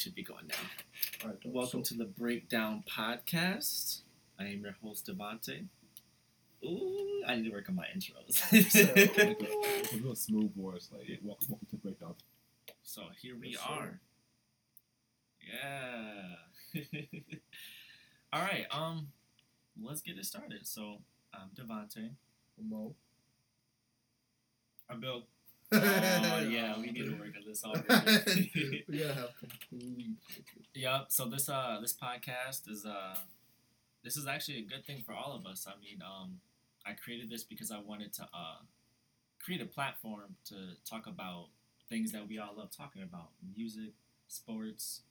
should be going now. All right. Welcome So- to the Breakdown Podcast. I am your host, Davonte. Ooh, I need to work on my intros. A real smooth voice. Like, welcome, welcome to Breakdown. so here we Yes, sir. are. Yeah. All right. Um, let's get it started. So I'm Davonte. Mo. I'm Bill. Oh yeah, we need to work on this already. we gotta have complete. Yep. So this uh this podcast is uh this is actually a good thing for all of us. I mean, um, I created this because I wanted to uh create a platform to talk about things that we all love talking about: music, sports,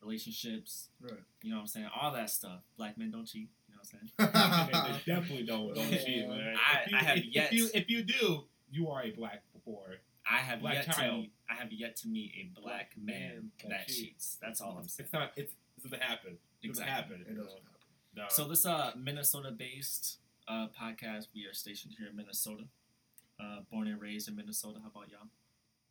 relationships. Right. You know what I'm saying? All that stuff. Black men don't cheat. You know what I'm saying? definitely don't, don't cheat, man. I- If you- I have if, yet- If you, if you do, you are a black boy. I have Black yet to meet. I have yet to meet a black man that cheats. That's all I'm saying. It's not. It's, it doesn't happen. It doesn't Exactly. happen. It doesn't happen. No. So this uh Minnesota-based uh podcast. We are stationed here in Minnesota. Uh, born and raised in Minnesota. How about y'all?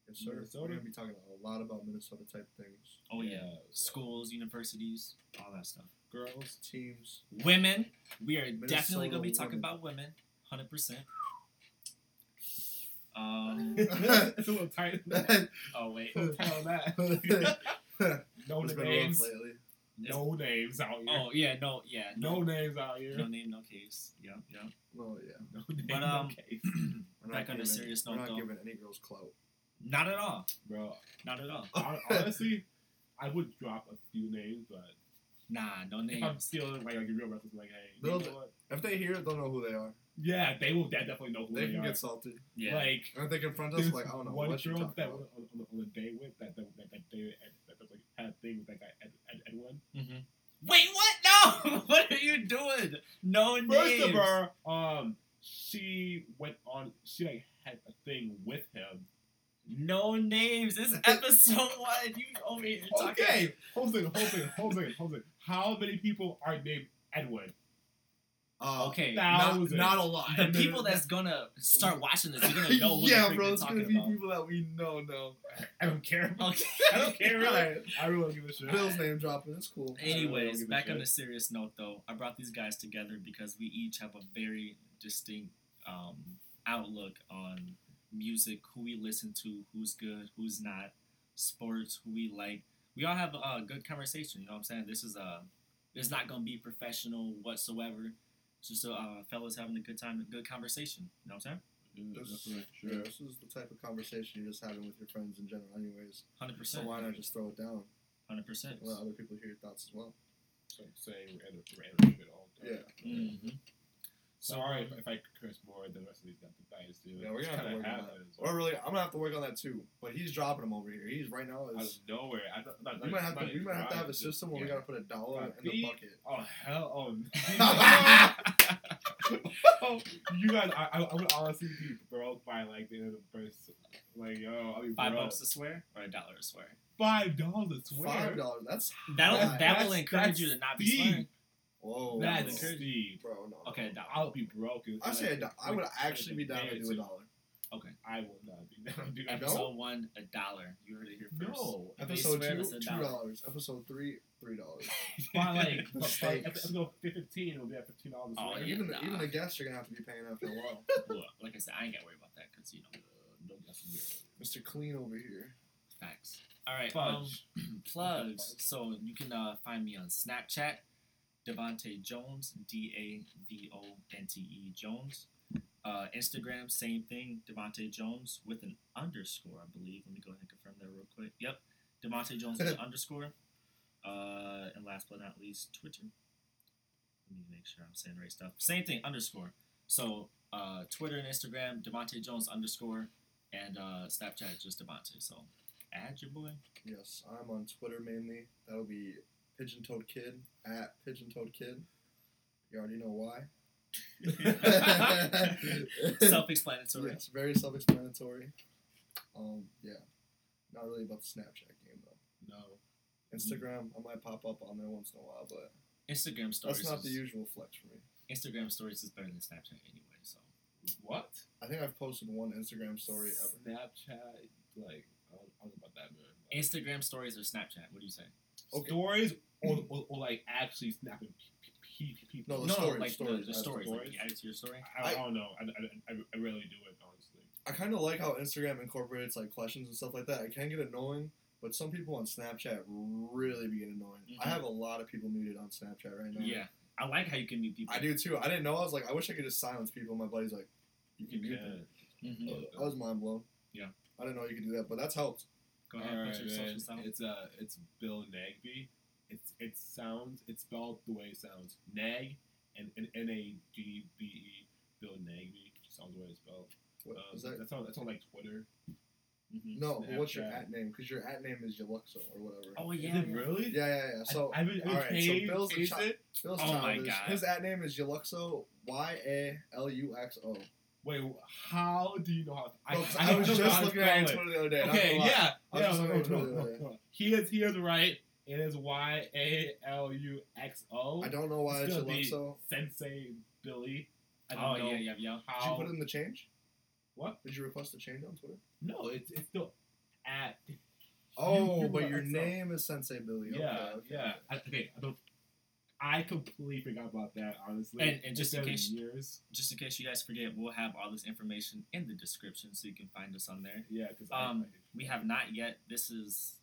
Yes, sir. Minnesota? We're gonna be talking a lot about Minnesota type things. Oh yeah, so schools, universities, all that stuff. girls. Teams. Women. We are definitely gonna be talking women. about women. Hundred percent. Um. it's a little tight. Oh wait. A little tight that. no It's been rough names. lately. No names out here. Oh yeah. No. Yeah. no No. names out here. No name. No case. Yep. Yep. Oh yeah. No name, But, no um, case. We're Back on a giving- serious We're not though. giving any girls clout. Not at all. bro. Not at all. Honestly, I would drop a few names, but Nah. No names. if I'm names. feeling like, like a real reference, like, hey, you know what? If they hear it, they'll know who they are. Yeah, they will de- definitely know who They they, can are. get salty. Yeah. Like, And if they confront us, like, I don't know one what you girl talking that about. went on, on, on a date with that that that, that they that, that, that like had a thing with that guy Ed, Ed, Edwin. hmm Wait. What? No. what are you doing? No names. First of all, um, she went on. She like had a thing with him. No names. This episode one. You over here talking. Okay, hold on, hold on, hold on, hold on. How many people are named Edwin? Uh, Okay. Not, not a lot. The people that's gonna start watching this, you're gonna know yeah, bro, it's gonna be about. people that we know know. I don't care. Okay. I don't care. Really. Right. I really don't give a shit. Bill's name dropping. It's cool. I really Anyways, back on a serious note, though, I brought these guys together because we each have a very distinct um, outlook on music, who we listen to, who's good, who's not, sports, who we like. We all have a good conversation. You know what I'm saying? This is a, it's not gonna be professional whatsoever. It's just a uh, fellas having a good time, a good conversation. You know what I'm saying? Yeah, This, definitely, yeah, sure. this is the type of conversation you're just having with your friends in general, anyways. Hundred percent. So why not just throw it down? Hundred percent. Let other people hear your thoughts as well. So I'm saying random, random shit all the time. Yeah. Mm-hmm. Sorry if, if I curse more than the rest of these guys do. Yeah, we're gonna have to work on that. happens. Or really, I'm gonna have to work on that too. But he's dropping them over here. He's right now out of nowhere. I, not, not, We might have to. We might have to have a trying, system where we gotta put a dollar But in the the- bucket. Oh hell! Oh, oh you guys! I, I, I would honestly be broke by like the end of the first. Like yo, I'll be Five broke. bucks to swear or a dollar to swear. Five dollars. I swear. Five dollars. That's That'll high. that will That's- encourage you to not be steep. swearing. Whoa. That's bro. steep. Bro, no. Okay, a dollar. I'll be broke. I say a like, do- I would like, actually be down to do a dollar. Okay. I will not be down to do that. Episode one, a dollar. You heard it here first. No. If Episode two, two dollar. Episode three, three dollars. By like, The but by stakes. episode fifteen, it'll be at fifteen dollars. Oh, swear. yeah. Even the, nah. even the guests are gonna have to be paying after a while. Look, like I said, I ain't gotta worry about that because you know Uh, no guessing. Mr. Clean over here. facts. All right, um, Fudge. plugs. So you can uh, find me on Snapchat, Davonte Jones, D A V O N T E Jones. Uh, Instagram, same thing, Davonte Jones with an underscore, I believe. Let me go ahead and confirm that real quick. Yep, Davonte Jones with an underscore. Uh, and last but not least, Twitter. Let me make sure I'm saying the right stuff. Same thing, underscore. So uh, Twitter and Instagram, Davonte Jones underscore, and uh, Snapchat just Davonte. So add your boy. Yes, I'm on Twitter mainly. That'll be Pigeon Toed Kid at Pigeon Toed Kid. You already know why. Self-explanatory. It's very self-explanatory. Um, yeah, not really about the Snapchat game though. No. Instagram, I might pop up on there once in a while, but Instagram stories. that's not the usual flex for me. Instagram stories is better than Snapchat anyway. So What? I think I've posted one Instagram story ever. Snapchat, like, I don't, I don't know about that, man. Instagram stories or Snapchat? What do you say? Okay. Stories or, or, or like actually snapping pe- pe- people. No, the no, stories, like stories, the, the that's the stories. Like stories. you to your story. I, I, I- don't know. I, I, I, I rarely do it honestly. I kind of like how Instagram incorporates like questions and stuff like that. It can get annoying, but some people on Snapchat really be getting annoying. I Mhm. have a lot of people muted on Snapchat right now. Yeah, I like how you can mute people. I do too. I didn't know. I was like, I wish I could just silence people. My buddy's like, you can mute them. Mhm. I was mind blown. Yeah. I didn't know you could do that, but that's helped. Go ahead. All right, your man. social stuff? It's uh, it's Bill Nagbe. It's it sounds it's spelled the way it sounds. Nag and and N A G B E. Bill Nagbe sounds the way it's spelled. What, Um, is that? that's on that's on like Twitter. Mhm. No, but what's your Snapchat. at name? Because your at name is Yaluxo or whatever. Oh Is yeah. it really? Yeah, yeah, yeah. So I, I've been, I've all right, so Bill's the changed chi- it. Bill's Oh my childish. God. His at name is Yaluxo. Y A L U X O. Wait, how do you know how? Bro, 'cause I, I, was just looking at it Twitter the other day. Okay, yeah, yeah. just no, no, the no, other day. no. He is he is right. It is Y A L U X O. I don't know why It's it's gonna Yaluxo. Sensei Billy. I don't Oh know yeah, yeah, yeah. Did you how. put in the change? What? Did you request a change on Twitter? No, it's it's still at. Oh, you but your Yaluxo. name is Sensei Billy. Okay, Yeah, okay. yeah. I, okay, I don't. I completely forgot about that. Honestly, And- and just in case- years. Just in case you guys forget, we'll have all this information in the description, so you can find us on there. Yeah, because Um, We have not yet. This is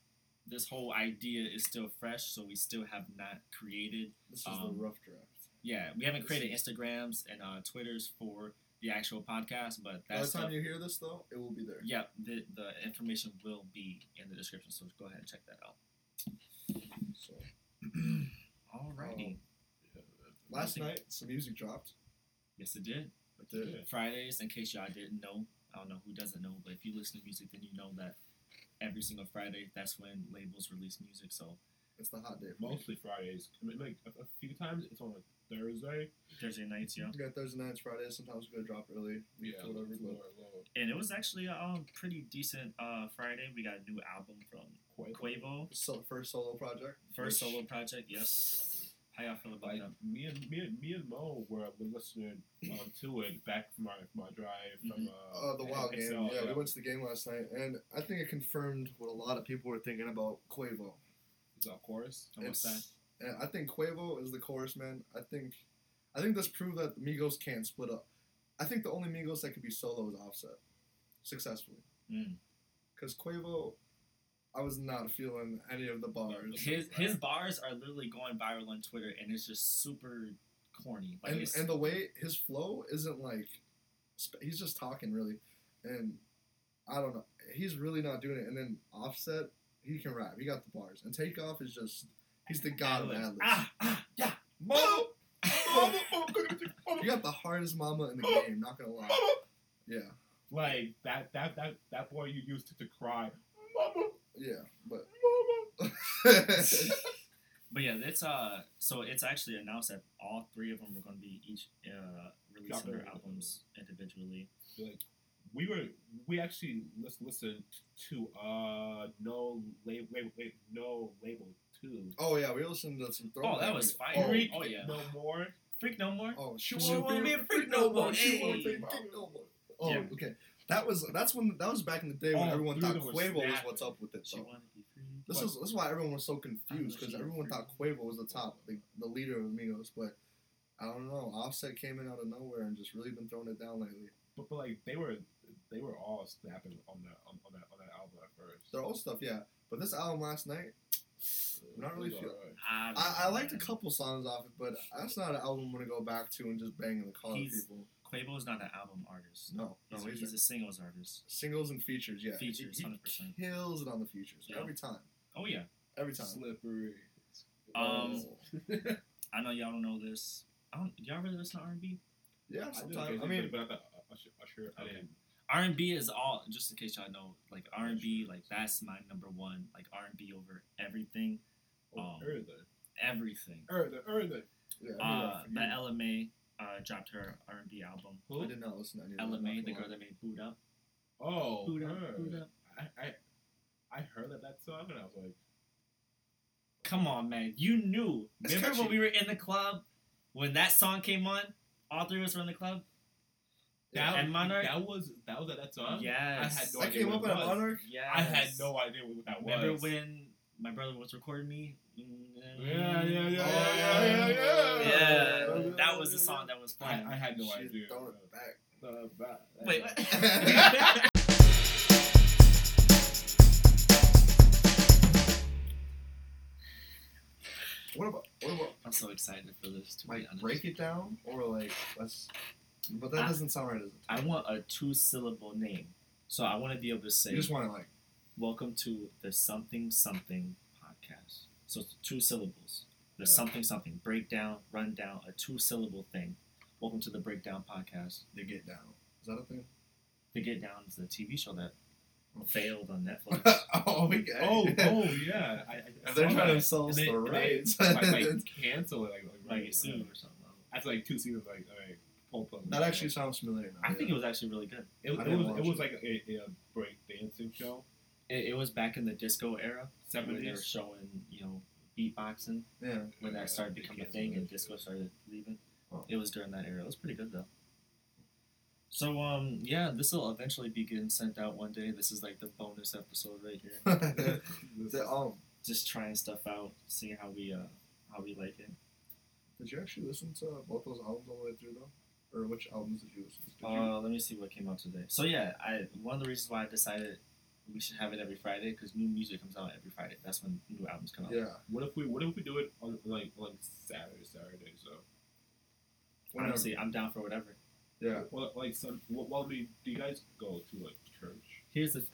this whole idea is still fresh, so we still have not created. This is Um, the rough draft. Yeah, we haven't created Instagrams and uh, Twitters for the actual podcast, but By the time you hear this, though, it will be there. yeah, the the information will be in the description, so go ahead and check that out. So Alrighty. last night, some music dropped. Yes, it did. It did. Fridays, in case y'all didn't know, I don't know who doesn't know, but if you listen to music, then you know that every single Friday, that's when labels release music. So It's the hot day. Mostly Fridays. I mean, like a, a few times it's on a Thursday. Thursday nights, yeah. You got Thursday nights, Fridays. Sometimes we go drop early. Yeah, whatever. it's But lower, lower. And it was actually a um, pretty decent uh, Friday. We got a new album from Quite Quavo, so, first solo project. first which- solo project. Yes. How y'all feel about Like that? me and me and me and Mo were, were listening um, to it back from our from my drive from uh, Uh, the wild XL, game. Yeah, we went to the game last night, and I think it confirmed what a lot of people were thinking about Quavo. Is of course. And what's that? It's- and I think Quavo is the chorus man. I think, I think this proved that Migos can't split up. I think the only Migos that could be solo is Offset, successfully. Mm. Because Quavo, I was not feeling any of the bars. His his bars are literally going viral on Twitter, and it's just super corny. Like and, and the way his flow isn't like, he's just talking really, and I don't know, he's really not doing it. And then Offset, he can rap. He got the bars. And Takeoff is just, he's the god of ad Ah, ah, yeah. Mama, you got the hardest mama in the game. Not gonna lie. Yeah, Like that that that that boy you used to, to cry, mama, yeah, but. But yeah, it's uh, so it's actually announced that all three of them are going to be each uh releasing their albums individually. like we were we actually lis- listened to uh no label wait, wait, no label two. oh yeah, we listened to some. Oh, that was fire. Oh, Freak oh, yeah. no more. Freak no more. Oh, she She won't won't be be a freak no more. She won't be a freak no more. Oh, Yeah. okay. That was that's when that was back in the day when Oh, everyone thought it was Quavo was what's up with it. She Though. wanted to be free. This What? is this is why everyone was so confused because everyone was thought Quavo was the top, the, the leader of Amigos, but I don't know. Offset came in out of nowhere and just really been throwing it down lately. But, but like they were they were all snapping on that on, on that on that album at first. Their old stuff, yeah. But this album last night, not really It was feel- alright. I, I, I liked a couple songs off it, but that's not an album I'm gonna go back to and just bang in the car with He's- people. is not an album artist. No, no, He's, he's, a, he's a singles artist. singles and features, yeah. Features, he, 100%. he kills it on the features Yeah. every time, Oh yeah. every time. Slippery. Um, I know y'all don't know this. I don't. Y'all really listen to R and B? yeah, I, sometimes. occasionally, I mean, but, but I, I, Usher, Usher, I Okay. didn't. R and B is all. Just in case y'all know, like R and B, like that's my number one. Like R and B over everything, Oh, Um, Earther. everything. Earther. Earther. yeah, I mean, Uh, I, but Ella Mai uh, dropped her R and B album. I did not listen to any of that. Ella Mai, the girl that made Boo'd Up. Oh, Boo'd Up, her. Boo'd Up. I, I, I heard that, that song and I was like, Come on, man. You knew. It's Remember catchy. when we were in the club when that song came on? All three of us were in the club. That, And Monarch- That was that was that song. Yes. I had no I idea came up it at was. Monarch. Yes. I had no idea what that was. Remember when my brother was recording me? Yeah, yeah, yeah, Oh, yeah, yeah, yeah. Yeah, that was the song that was I, playing. I had no She's idea. throwing it back. Uh, but- Wait. uh, what? What about what about I'm so excited for this. To like honest, break it down or like let's? But that I- doesn't sound right. As a I want a two-syllable name, so I want to be able to say, You just want to like "Welcome to the Something Something Podcast." So it's two syllables. The Yeah. something something breakdown, rundown, a two-syllable thing. Welcome to the Breakdown Podcast. The get down. Is that a thing? The Get Down is the TV show that Oh. failed on Netflix. oh, we oh, oh yeah. I, I, they're trying to sell us the rights. like, like cancel it, like like, like right soon or something. After like two seasons, like alright, pull that actually sounds familiar. Now, I think it was actually really good. it, it was it was like a, a break dancing show. It, it was back in the disco era where they were showing, you know, beatboxing yeah. when that started becoming a thing and disco started leaving. Oh. It was during that era. It was pretty good though. So um yeah, this will eventually be getting sent out one day. This is like the bonus episode right here. um, Just trying stuff out, seeing how we uh how we like it. did you actually listen to both those albums all the way through though, or which albums did you listen to? Uh, let me see what came out today. So yeah, I one of the reasons why I decided we should have it every Friday because new music comes out every Friday. That's when new albums come out. yeah. What if we what if we do it on like like Saturday Saturday so Whenever. Honestly, I'm down for whatever. Yeah. well like some well, well I mean, do you guys go to like church Here's the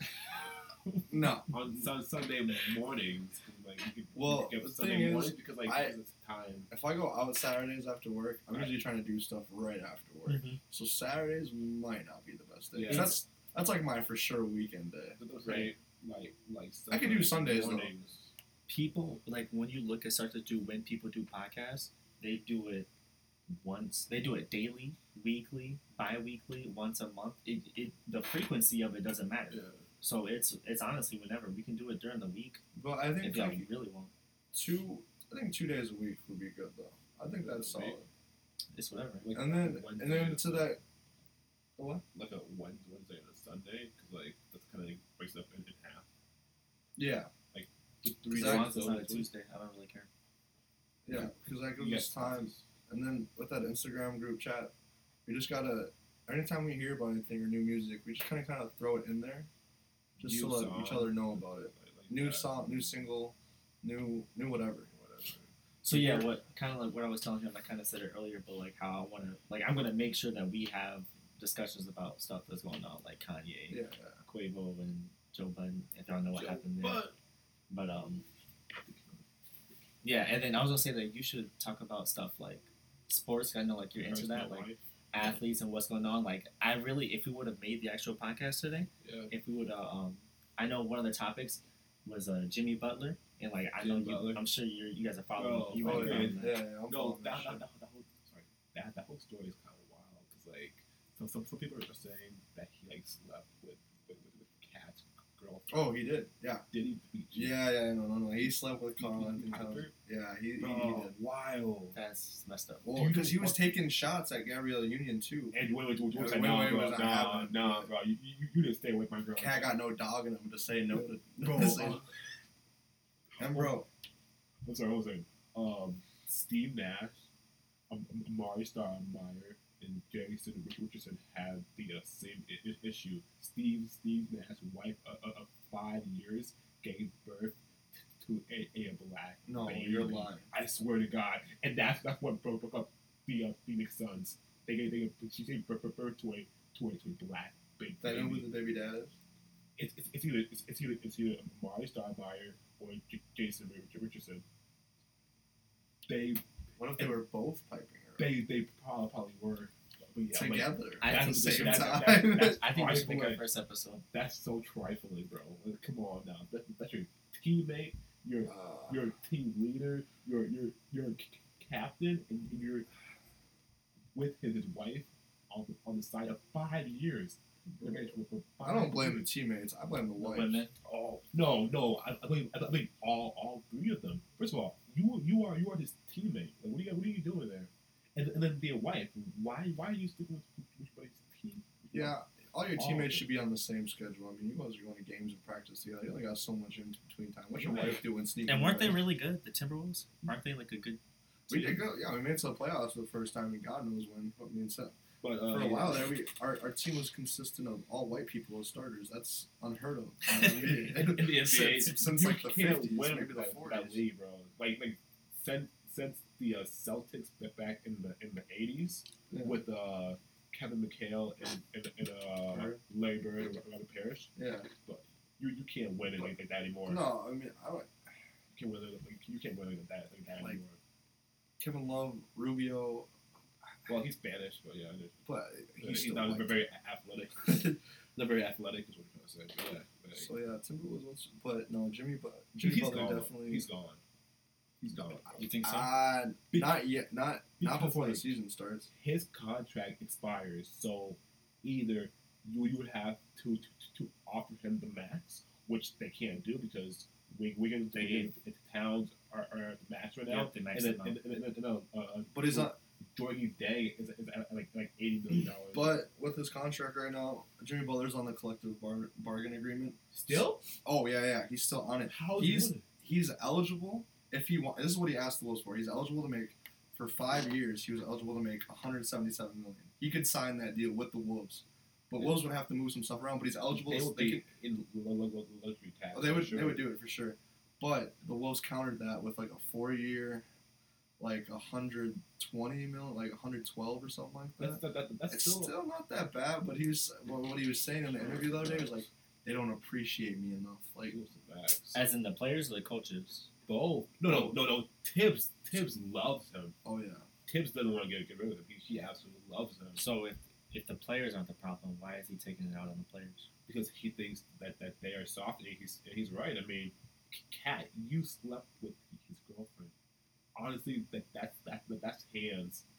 No. on sun, Sunday mornings? Like you could, Well, you could the Sunday thing is, mornings because like I- it's time. If I go out Saturdays after work, I'm Right. usually trying to do stuff right after work. Mm-hmm. So Saturdays might not be the best day. Yeah. That's that's like my for sure weekend day. Right. Like like I could do Sundays, though. people like when you look at start to do when people do podcasts, they do it once. They do it daily, weekly, bi-weekly, once a month. It, it the frequency of it doesn't matter. Yeah. So it's it's honestly whenever we can do it during the week But I think if y'all really want. two, I think two days a week would be good though. I think that's solid. It's whatever. Like And then Wednesday, and then to that. What? like a Wednesday, Wednesday and a Sunday because like that's kind of like breaks it up in, in half. Yeah, Like The As three long days as it's not a. Tuesday, I don't really care. yeah, because that gives You us get time. And then with that Instagram group chat, we just gotta. Anytime we hear about anything or new music, we just kind of kind of throw it in there, just New to let each other know about it. Like, like New that. song, new single, new new whatever. Whatever. So yeah, what kind of like what I was telling him, I kind of said it earlier, but like how I want to like I'm gonna make sure that we have discussions about stuff that's going on, like Kanye, Yeah, Quavo, and Joe Budden. If y'all know what happened there, But but um, yeah, and then I was gonna say that you should talk about stuff like sports. I know like you're into that, like athletes and what's going on. Like I really, if we would have made the actual podcast today, yeah. if we would, uh, um, I know one of the topics was uh, Jimmy Butler, and like I know Jimmy you, Butler. I'm sure you you guys are following. Oh, you oh, yeah, yeah, yeah. I'm No, following that, that that, that, that whole sorry, that that whole story is kind of wild because like some, some some people are just saying that he like slept with with, with, with Cat's girlfriend. Oh, he did. Yeah. did he? Did he Yeah, yeah, no, no, no. He slept with Colin. I think Colin- Yeah, he, he, he did. wild. That's messed up. Well, because he was what- taking shots at Gabrielle Union too. And wait, wait, wait, wait, Wait, wait, wait, nah, wait, bro, was I nah, having- nah, bro, you, you, you didn't stay with my girl. Cat got no dog in him to say no to. Bro, to say- uh, and bro, I'm sorry, what was it? Um, Steve Nash, um, Amar'e Stoudemire, and Jason Richardson have the uh, same I- I- issue. Steve Steve Nash's wife uh, uh, of five years gave birth to a, a black no, baby. you're lying. I swear to God, and that's that's what broke up the uh, Phoenix Suns. They gave they she gave birth, birth to a to a to a black big That know who the baby dad is? It's, it's, it's either it's, it's either it's either Amar'e Stoudemire or J- Jason Richardson. They What if they were both piping? They they probably, probably were. Yeah, together I at the same should- time. that- that- that's I think we should make our first episode. That's so trifling, bro. Like, come on now. That, that's your teammate, your Uh, your team leader, your your your c- captain, and you're with his, his wife on the, on the side of five years. They're married for- for I don't blame the years. teammates. I blame the The wife. women. Oh no, no! I, I blame I blame all all three of them. First of all, you you are you are his teammate. Like, what are you what are you doing there? And, and then their wife. Why why are you sticking with, with team Yeah, all your teammates should be on the same schedule. I mean, you guys are going to games and practice together. You only got so much in between time. What's your Right. wife doing sneaking? And weren't they really good? The Timberwolves aren't they like a good? We did go. Yeah, we made it to the playoffs for the first time in God knows when. I mean, so But uh, for a while there, we our, our team was consistent of all white people as starters. That's unheard of. in the NBA. in, in the NBA, since, since you like the can't fifties, win maybe the forties. that league, bro. Like, like since the uh, Celtics ba- back in the in the eighties Yeah. with uh, Kevin McHale and and, and uh, Bird. Larry Bird and Robert Parish, Yeah. but you you can't win it like, like that anymore. No, I mean, I don't. You can't win it like you can't win it like that like that Like- anymore. Kevin Love, Rubio, Well, he's Spanish, but yeah, but he's, he's not very athletic. not very athletic is what I'm trying to say. But yeah, but, So yeah, Timberwolves. was- But no, Jimmy. But Jimmy he's Butler gone. definitely. He's gone. He's gone. You think so? Uh, Be- not yet. Not not because, before the season starts. his contract expires, so either you you would have to to, to offer him the max, which they can't do because Wig- Wiggins, They they and Towns are, are at the max right yeah, now. they and maxed then, them out. and, and, and, and, uh, uh, But he's not. Jordan Day is, is at like like eighty million dollars. But with his contract right now, Jimmy Butler's on the collective bar- bargain agreement. still, Oh yeah, yeah, he's still on it. how He's- He's eligible if he want. This is what he asked the Wolves for. He's eligible to make for five years. He was eligible to make 177 million. He could sign that deal with the Wolves, but Yeah. Wolves would have to move some stuff around. But he's eligible. They to- would they be could- in lu- lu- lu- luxury tax. Oh, they would sure. they would do it for sure. But the Wolves countered that with like a four year, like hundred twenty mil, like hundred twelve or something like That's that. that, that, that's It's still, still, not that bad. But he was well, what he was saying in the interview the other day was like they don't appreciate me enough. Like Eagles and Bags. As in the players or the coaches? Both. No, no, no, no. Thibs, Thibs loves him. oh yeah, Thibs doesn't want to get, get rid of him. He, he absolutely loves him So if if the players aren't the problem, why is he taking it out on the players? because he thinks that, that they are soft, and he's and he's right. I mean, Cat, you slept with his girlfriend. Honestly, that that's that, that that's hands.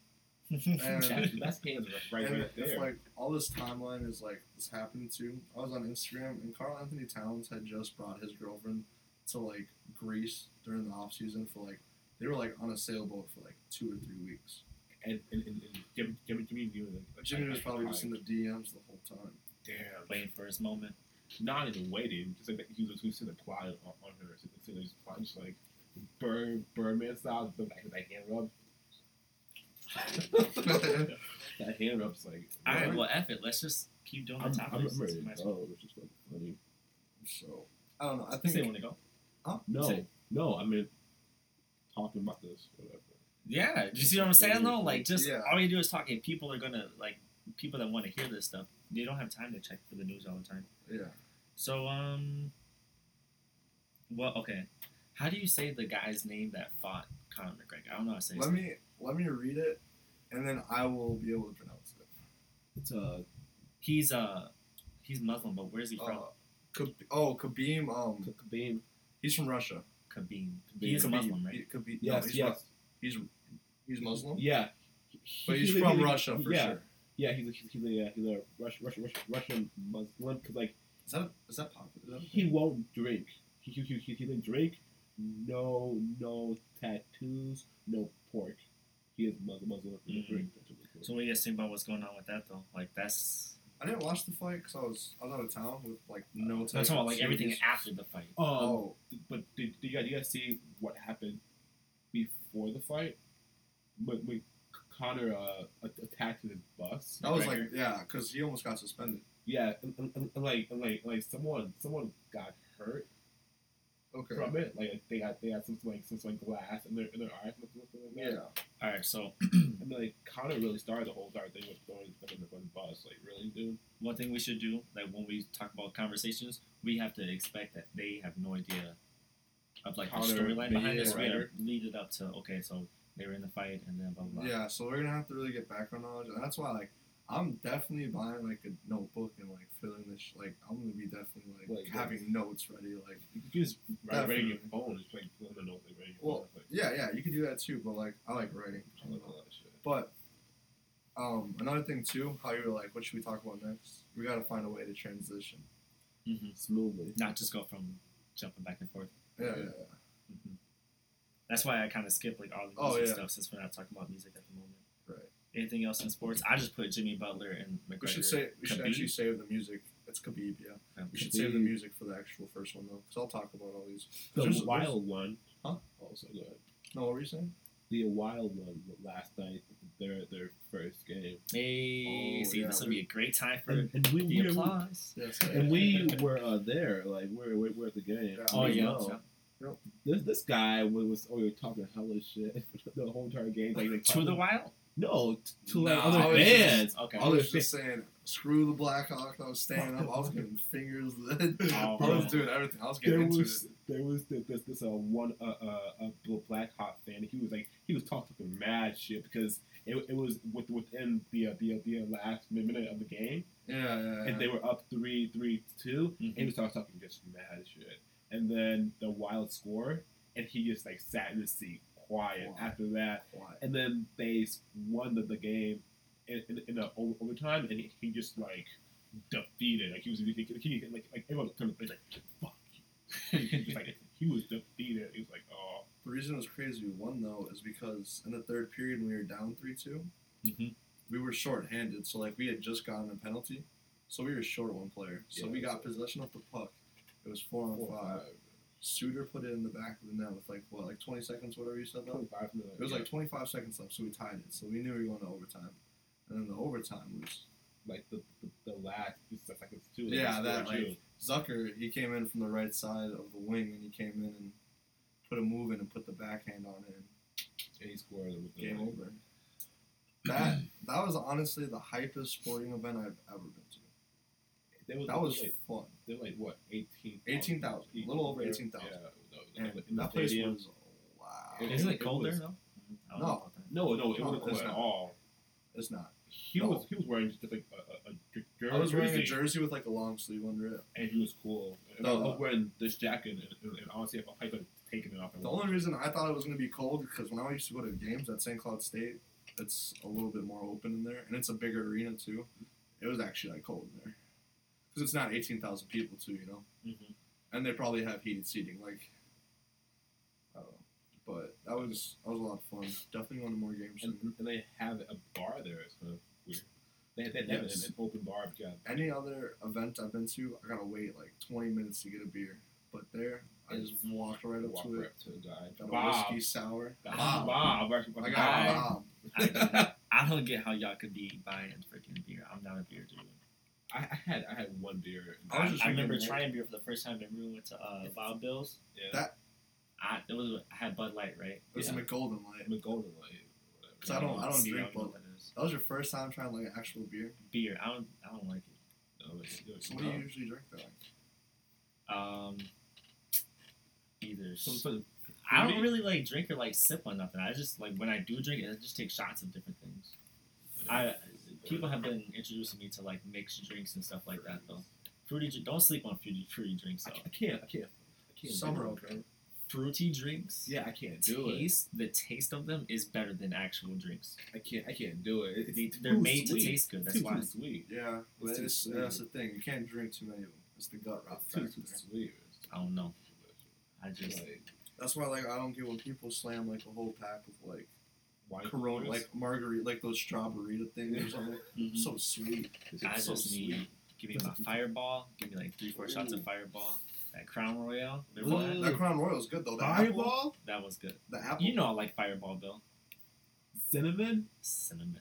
And- That's, that's hands right, and right if there. like all this timeline is like this happened to, I was on Instagram and Karl-Anthony Towns had just brought his girlfriend to like Greece during the off season for like they were like on a sailboat for like two or three weeks. and and, and, and Jimmy, Jimmy, Jimmy knew that. like, Jimmy was probably just in the DMs the whole time. damn. Waiting for his moment. not even waiting, just like he was, he was the plotting on, on her, sitting, sitting just plotting, just like Bird, Birdman style, but like that hand rub. that hand rub's like. All right, well, F it. Let's just keep doing the I'm, topics. I'm ready to Might as well. go, which is fucking funny. So I don't know. I Say think want to go? No, Say- no, I mean, talking about this, whatever. Yeah. Do you see what I'm saying though? Like, just Yeah. all you do is talk. And people are gonna like people that want to hear this stuff. They don't have time to check for the news all the time. yeah. So um, well, okay. How do you say the guy's name that fought Conor McGregor? I don't know how to say. his Let me let me read it, and then I will be able to pronounce it. It's uh, He's uh, he's Muslim, but where's he from? Uh, Kab- oh, Khabib. Um, Khabib. He's from Russia. Khabib. Khabib. A Muslim, right? Khabib. Yes, no, he's, yes, He's he's Muslim, yeah. but he's, a- from a- Russia for yeah, sure. Yeah, he's a, he's a, yeah, he's a Russian, Russian, Russian, Russian Muslim because like Is that is that popular? Is that he won't drink. He he, he, he, didn't drink. No no tattoos. No pork. He is Muslim. Muslim. Mhm. drink. So what do you guys think about what's going on with that though? Like that's I didn't watch the fight because I was I was out of town with like no. I'm type about like everything after the fight. call. Um, Oh, but did, did, you, guys- did you guys see what happened before the fight? When, when Conor uh, attacked his bus. that was McGregor? like yeah, because he almost got suspended. Yeah, and, and, and, and like and like like someone someone got hurt Okay. from it. Like they got they got some like some like glass in their in their eyes like that. Yeah. All right, so I mean, like Conor really started the whole entire thing with throwing them in the fucking bus. Like, really, dude? one thing we should do, like when we talk about conversations, we have to expect that they have no idea of like the storyline behind this. We right. gotta lead it up to okay, so they were in the fight and then blah blah. blah. Yeah, so we're gonna have to really get background knowledge, and that's why like I'm definitely buying like a notebook and like filling this. Sh- like I'm gonna be definitely like, Like, having notes ready. Like You can just write right your phone. Just like let them know like right on your Well, phone. Like, yeah, yeah, you can do that too. But like I like writing. I like all that shit. But um, another thing too, how you were like, what should we talk about next? We gotta find a way to transition. hmm Smoothly. Not just go from jumping back and forth. Yeah, yeah, Yeah. yeah. hmm That's why I kind of skip like all the Oh, music yeah. stuff since we're not talking about music at the moment. Right. Anything else in sports? I just put Jimmy Butler and McGregor. We should say we should actually save the music. It's Khabib, yeah. Yeah. We should save the music for the actual first one though, because I'll talk about all these. The There's- wild one. Huh? Also good. No, what were you saying? The wild one last night. Their their first game. Hey, Oh, see, yeah, this will be a great time for And, and we, the we applause. Yes. and we were uh, there. Like we're, we're, we're at the game. Yeah. Oh yeah, know. yeah. This this guy was, was always talking hella shit the whole entire game. Like, like, to the wild. No t- to like No, other I was fans. Okay. I was just saying, screw the Blackhawks. I was standing up. I was giving fingers. Oh, I was doing everything. I was there getting into was it. there was this this, this uh, one uh, uh, uh Black Hawk fan. He was like he was talking mad shit because it, it was with, within the uh, the, uh, the last minute of the game Yeah, yeah, yeah. and they were up three three two. And he was talking, talking just mad shit. And then the Wild score, and he just like sat in his seat quiet Wow. after that. Quiet. And then they won the, the game in, in, in the o- overtime, and he, he just like defeated. Like he was he, he, like like everyone turned like fuck. you." He just, like he was defeated. He was like oh The reason it was crazy we won though is because in the third period when we were down three two, Mhm. we were short-handed. So like we had just gotten a penalty, so we were short one player. So Yeah, we got so- possession of the puck. It was four on five. five, Suter put it in the back of the net with like what, like 20 seconds, whatever you said. Though. 25 minutes. It was like 25 seconds left, so we tied it. So we knew we were going to overtime, and then the overtime was like the the, the last seconds too. like, Yeah, that, like, Zucker. He came in from the right side of the wing, and he came in and put a move in and put the backhand on it. and he scored with the Game over. That that was honestly the hypest sporting event I've ever been to. They was, That was like, fun. They're like what, eighteen? 18,000, a little over 18,000. Yeah, no, And no, in the that place stadium. was wow. Isn't it it cold there was- though? No. know about that. No, no, it wasn't cool it's at not. all. It's not. He No. was he was wearing just like a, a, a jer- I was wearing a jersey, jersey with like a long sleeve under it. and he was cool. And No. I was wearing this jacket, and, and, and honestly, if I could have taken it off, The only reason I thought it was going to be cold because when I used to go to games at St. Cloud State, it's a little bit more open in there, and it's a bigger arena too. It was actually like cold in there because it's not eighteen thousand people too, you know, Mhm. and they probably have heated seating. Like, I don't know, but that was that was a lot of fun. Definitely one of the more games. and, and they have a bar there. It's kind of weird. They, they, have Yes. an, an open bar, but yeah, Any other event I've been to, I gotta wait like twenty minutes to get a beer, but there I just walked right up to right it. up to the guy. Got a Bob, whiskey sour. Bob, Bob, I got Bob. I, don't- I don't get how y'all could be buying freaking beer. I'm not a beer dude. I, I had I had one beer. I was just I remember drinking, like- trying beer for the first time. Remember we went to uh, Wild Bill's. yeah, That- I it was I had Bud Light, right? It was Yeah. a Mich Golden Light. I'm a golden light. Whatever. 'Cause I don't- I don't drink Bud. what that is. That was your first time trying like actual beer. Beer. I don't. I don't like it. No, it's- it's- So what do you usually drink though? Um, either. Some sort of I don't really like drink or like sip on nothing. I just like when I do drink it, I just take shots of different things. I people have been introducing me to like mixed drinks and stuff like that though. Fruity. dr- Don't sleep on fruity fruity drinks I though. can't. I can't. I can't. I can't Some do okay. Fruity drinks. Yeah, I can't do it. taste the taste of them is better than actual drinks. I can't. I can't do it. It's They, too they're made sweet. to taste good. That's too, why. too sweet. Yeah, but It's it's, sweet. that's the thing. You can't drink too many of them. It's the gut rot It's too, factor. too sweet. I don't know. I just Like, That's why like I don't get when people slam like a whole pack of like wine Corona, coolers. like margarita, like those strawberry things or something. mhm. So sweet. I so just sweet. need give me my Fireball. Give me like three, four shots of Fireball. That Crown Royal. Remember Ooh, that? that Crown Royal is good though. The apple, Fireball, That was good. the apple. You know I like Fireball, Bill. cinnamon, Cinnamon.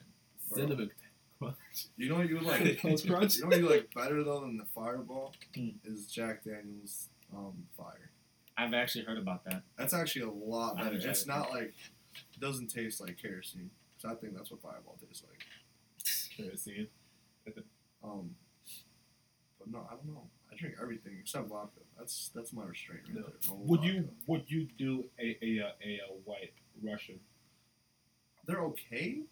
Bro. cinnamon crunch. You know what you like. Toast crunch. you know what you like better though than the Fireball Hmm. is Jack Daniel's um, Fire. I've actually heard about that. That's actually a lot better. tried It's not like it doesn't taste like kerosene. Cause I think that's what Fireball tastes like. Kerosene. Um, but no, I don't know. I drink everything except vodka. That's that's my restraint right No. there. No Would vodka. you would you do a a, a, a, a white Russian? They're okay,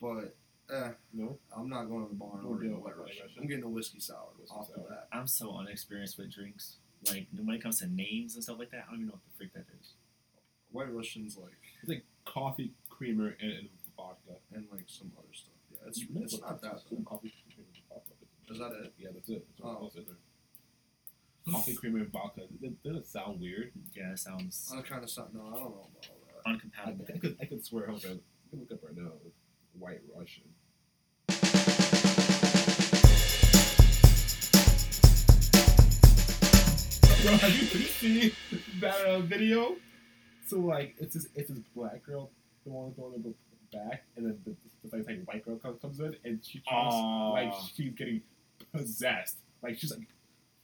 but eh, No. I'm not going to the bar and We'll ordering a a white white Russian. Russian. I'm getting a whiskey sour Whiskey off sour. of that. I'm so unexperienced with drinks. Like when it comes to names and stuff like that, I don't even know what the freak that is. White Russian's like It's like coffee creamer and, and vodka. and like some other stuff. Yeah, it's No, it's not that. it's Bad. Coffee creamer and vodka. Is that it? Yeah, that's it. That's what Oh. else is there. Coffee creamer and vodka. That doesn't sound weird. Yeah, it sounds I kind of sound. No, I don't know about all that. I, uncompatible. I could I could swear. Hold on. I can look up right now. White Russian. Bro, have you, have you seen that uh, video? So like, it's this it's this black girl, the one going in the back, and then the, the, the like, white girl comes, comes in, and she she's Oh. like she's getting possessed. Like she's like,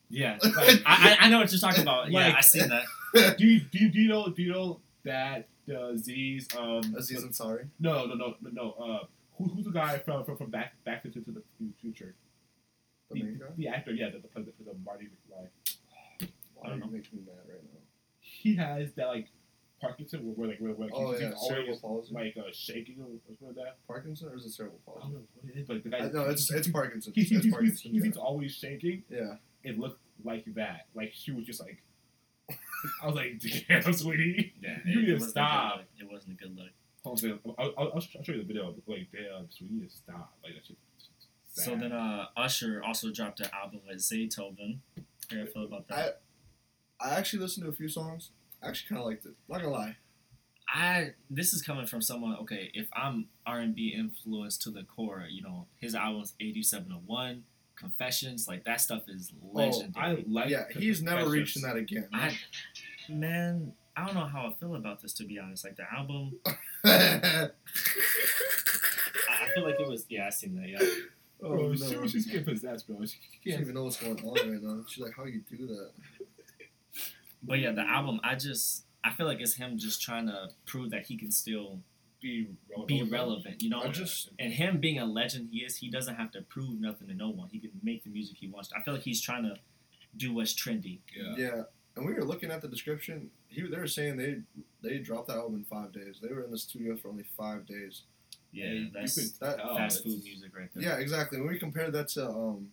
Yeah, like I, I I know what you're talking about. Yeah, I seen that. do you do you, do you know do you know that the Z's um Aziz Ansari. no no no no no uh who, who's the guy from from, from back back into the future The main guy. the actor yeah the the, the, the Marty McFly Why don't are know. you making me mad right now? he has that like Parkinson where, where like where, where Oh he's, yeah, he's cerebral always palsy. like uh, shaking or something like that Parkinson or is it cerebral I palsy? don't know what it is but the guy I, no, it's it's Parkinson. he, he, it's he's, Parkinson. he's, yeah. he's always shaking yeah. it looked like that like she was just like I was like damn sweetie Yeah, You need to wasn't a good stop. It wasn't a good look. Hold on, I'll, I'll, I'll show you the video. Like, damn, so we need to stop. Like, that shit. So then, uh, Usher also dropped an album with Zaytoven. How do you feel about that? I, I actually listened to a few songs. I actually kind of liked it. Not gonna lie. I this is coming from someone. Okay, if I'm R and B influenced to the core, you know, his albums eighty seven oh one, Confessions, like that stuff is oh, I legendary. like. yeah, he's never reaching that again. I, man, I don't know how I feel about this to be honest. Like the album, I, I feel like it was. Yeah, I seen that. Yeah, oh, oh Bro, no. she, she's getting possessed, bro. She She doesn't can't even know what's going on right now. She's like, how you do that? But yeah, the album. I just I feel like it's him just trying to prove that he can still be relevant. be relevant. You know, I just- and him being a legend he is, he doesn't have to prove nothing to no one. He can make the music he wants. I feel like he's trying to do what's trendy. Yeah. Yeah. And we were looking at the description. He, they were saying they they dropped that album in five days. They were in the studio for only five days. Yeah, You that's could that- fast it's, food music right there. Yeah, exactly. When we compared that to um,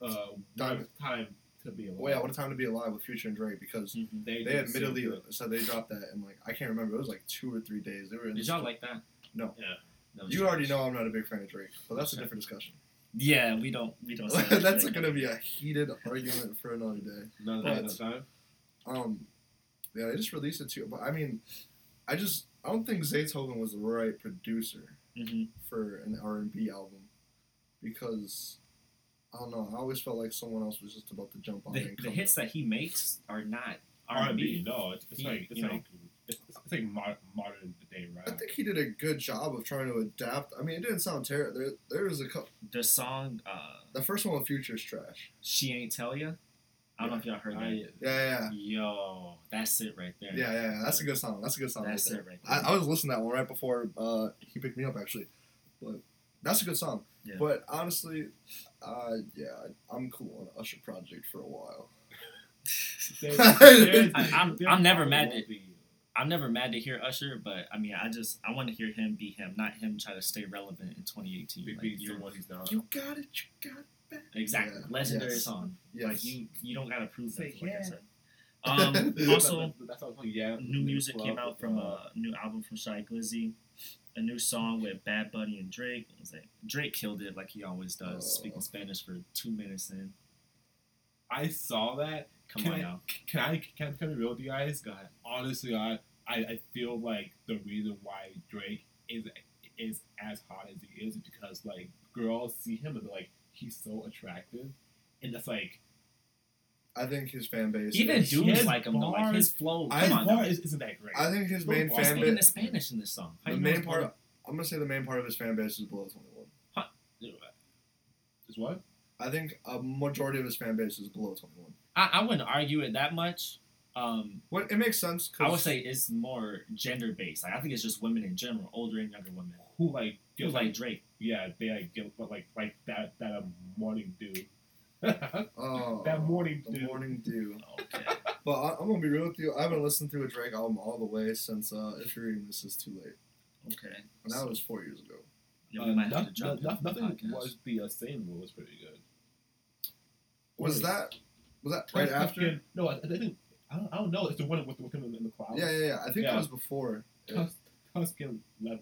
Uh, Diamond. time to be alive. well, yeah, what a time to be alive with Future and Drake because Mhm. They, they did the same admittedly thing. said they dropped that and like I can't remember. It was like two or three days. They were in. Did y'all like that? No. Yeah. That You trash. already know I'm not a big fan of Drake, but that's a different discussion. Yeah, we don't. We don't. say that's Drake. gonna be a heated argument for another day. None But- time. Um, yeah, they just released it too. But I mean, I just I don't think Zaytoven was the right producer Mhm. for an R and B album because I don't know. I always felt like someone else was just about to jump on it. The, and the hits out. that he makes are not R R and B. No, it's, it's He- like it's you know. like it's, it's like modern, modern day rap. I think he did a good job of trying to adapt. I mean, it didn't sound terrible. There, there was a couple. The song uh, The first one with Future's trash. "She Ain't Tell Ya." I don't know if y'all heard I, that. Yeah, yeah, Yo, that's it right there. yeah, yeah. yeah. That's a good song. That's a good song. right that's there. it right there. I, I was listening to that one right before uh, he picked me up actually, but that's a good song. Yeah. But honestly, uh, yeah, I'm cool on Usher Project for a while. there's- I- there's- I'm- I'm never mad won't at- be. I'm never mad to hear Usher, but I mean, I just I want to hear him be him, not him try to stay relevant in 2018. Be, Like, be you're- someone he's not. You got it. You got it. Exactly Yeah. legendary Yes. song. Yes. Like you, you don't gotta prove Say that. Like I said. Um, also, that's what I'm yeah. new music came out from uh, a new album from Shy Glizzy, a new song with Bad Bunny and Drake. It was like Drake killed it like he always does, Oh. speaking Spanish for two minutes in. I saw that. Come Can on I- now, Can I can, can I be real with you guys? go ahead. Honestly, I, I I feel like the reason why Drake is is as hot as he is is because like girls see him and they're like he's so attractive, and that's like I think his fan base. Even is, dudes like him though. Like his flow. I- Come his on bar now. is, isn't that great. I think his Little main boss He's fan speaking the. Spanish in this song. How The main it's part. I'm gonna say the main part of his fan base is below 21. Huh. is what? I think a majority of his fan base is below 21. I, I wouldn't argue it that much. Um, What it makes sense. 'cause- I would say it's more gender based. Like I think it's just women in general, older and younger women. Who like Who feels like Drake? yeah they like give but like like that that a morning dew. Oh, that morning the dew. morning dew. Okay. But I, I'm gonna be real with you. I haven't listened to a Drake album all the way since uh, "If You're Reading This Is Too Late," Okay. and that was four years ago. Yeah, Uh, might no- have to drop no- it nothing was the uh, same was pretty good. Was What is- that was that right after? Tuscan- No, I, I think I don't, I don't know. It's the one with with him in the clouds. Yeah, yeah, yeah. I think Yeah. that was before. Yeah, Tuscan Leather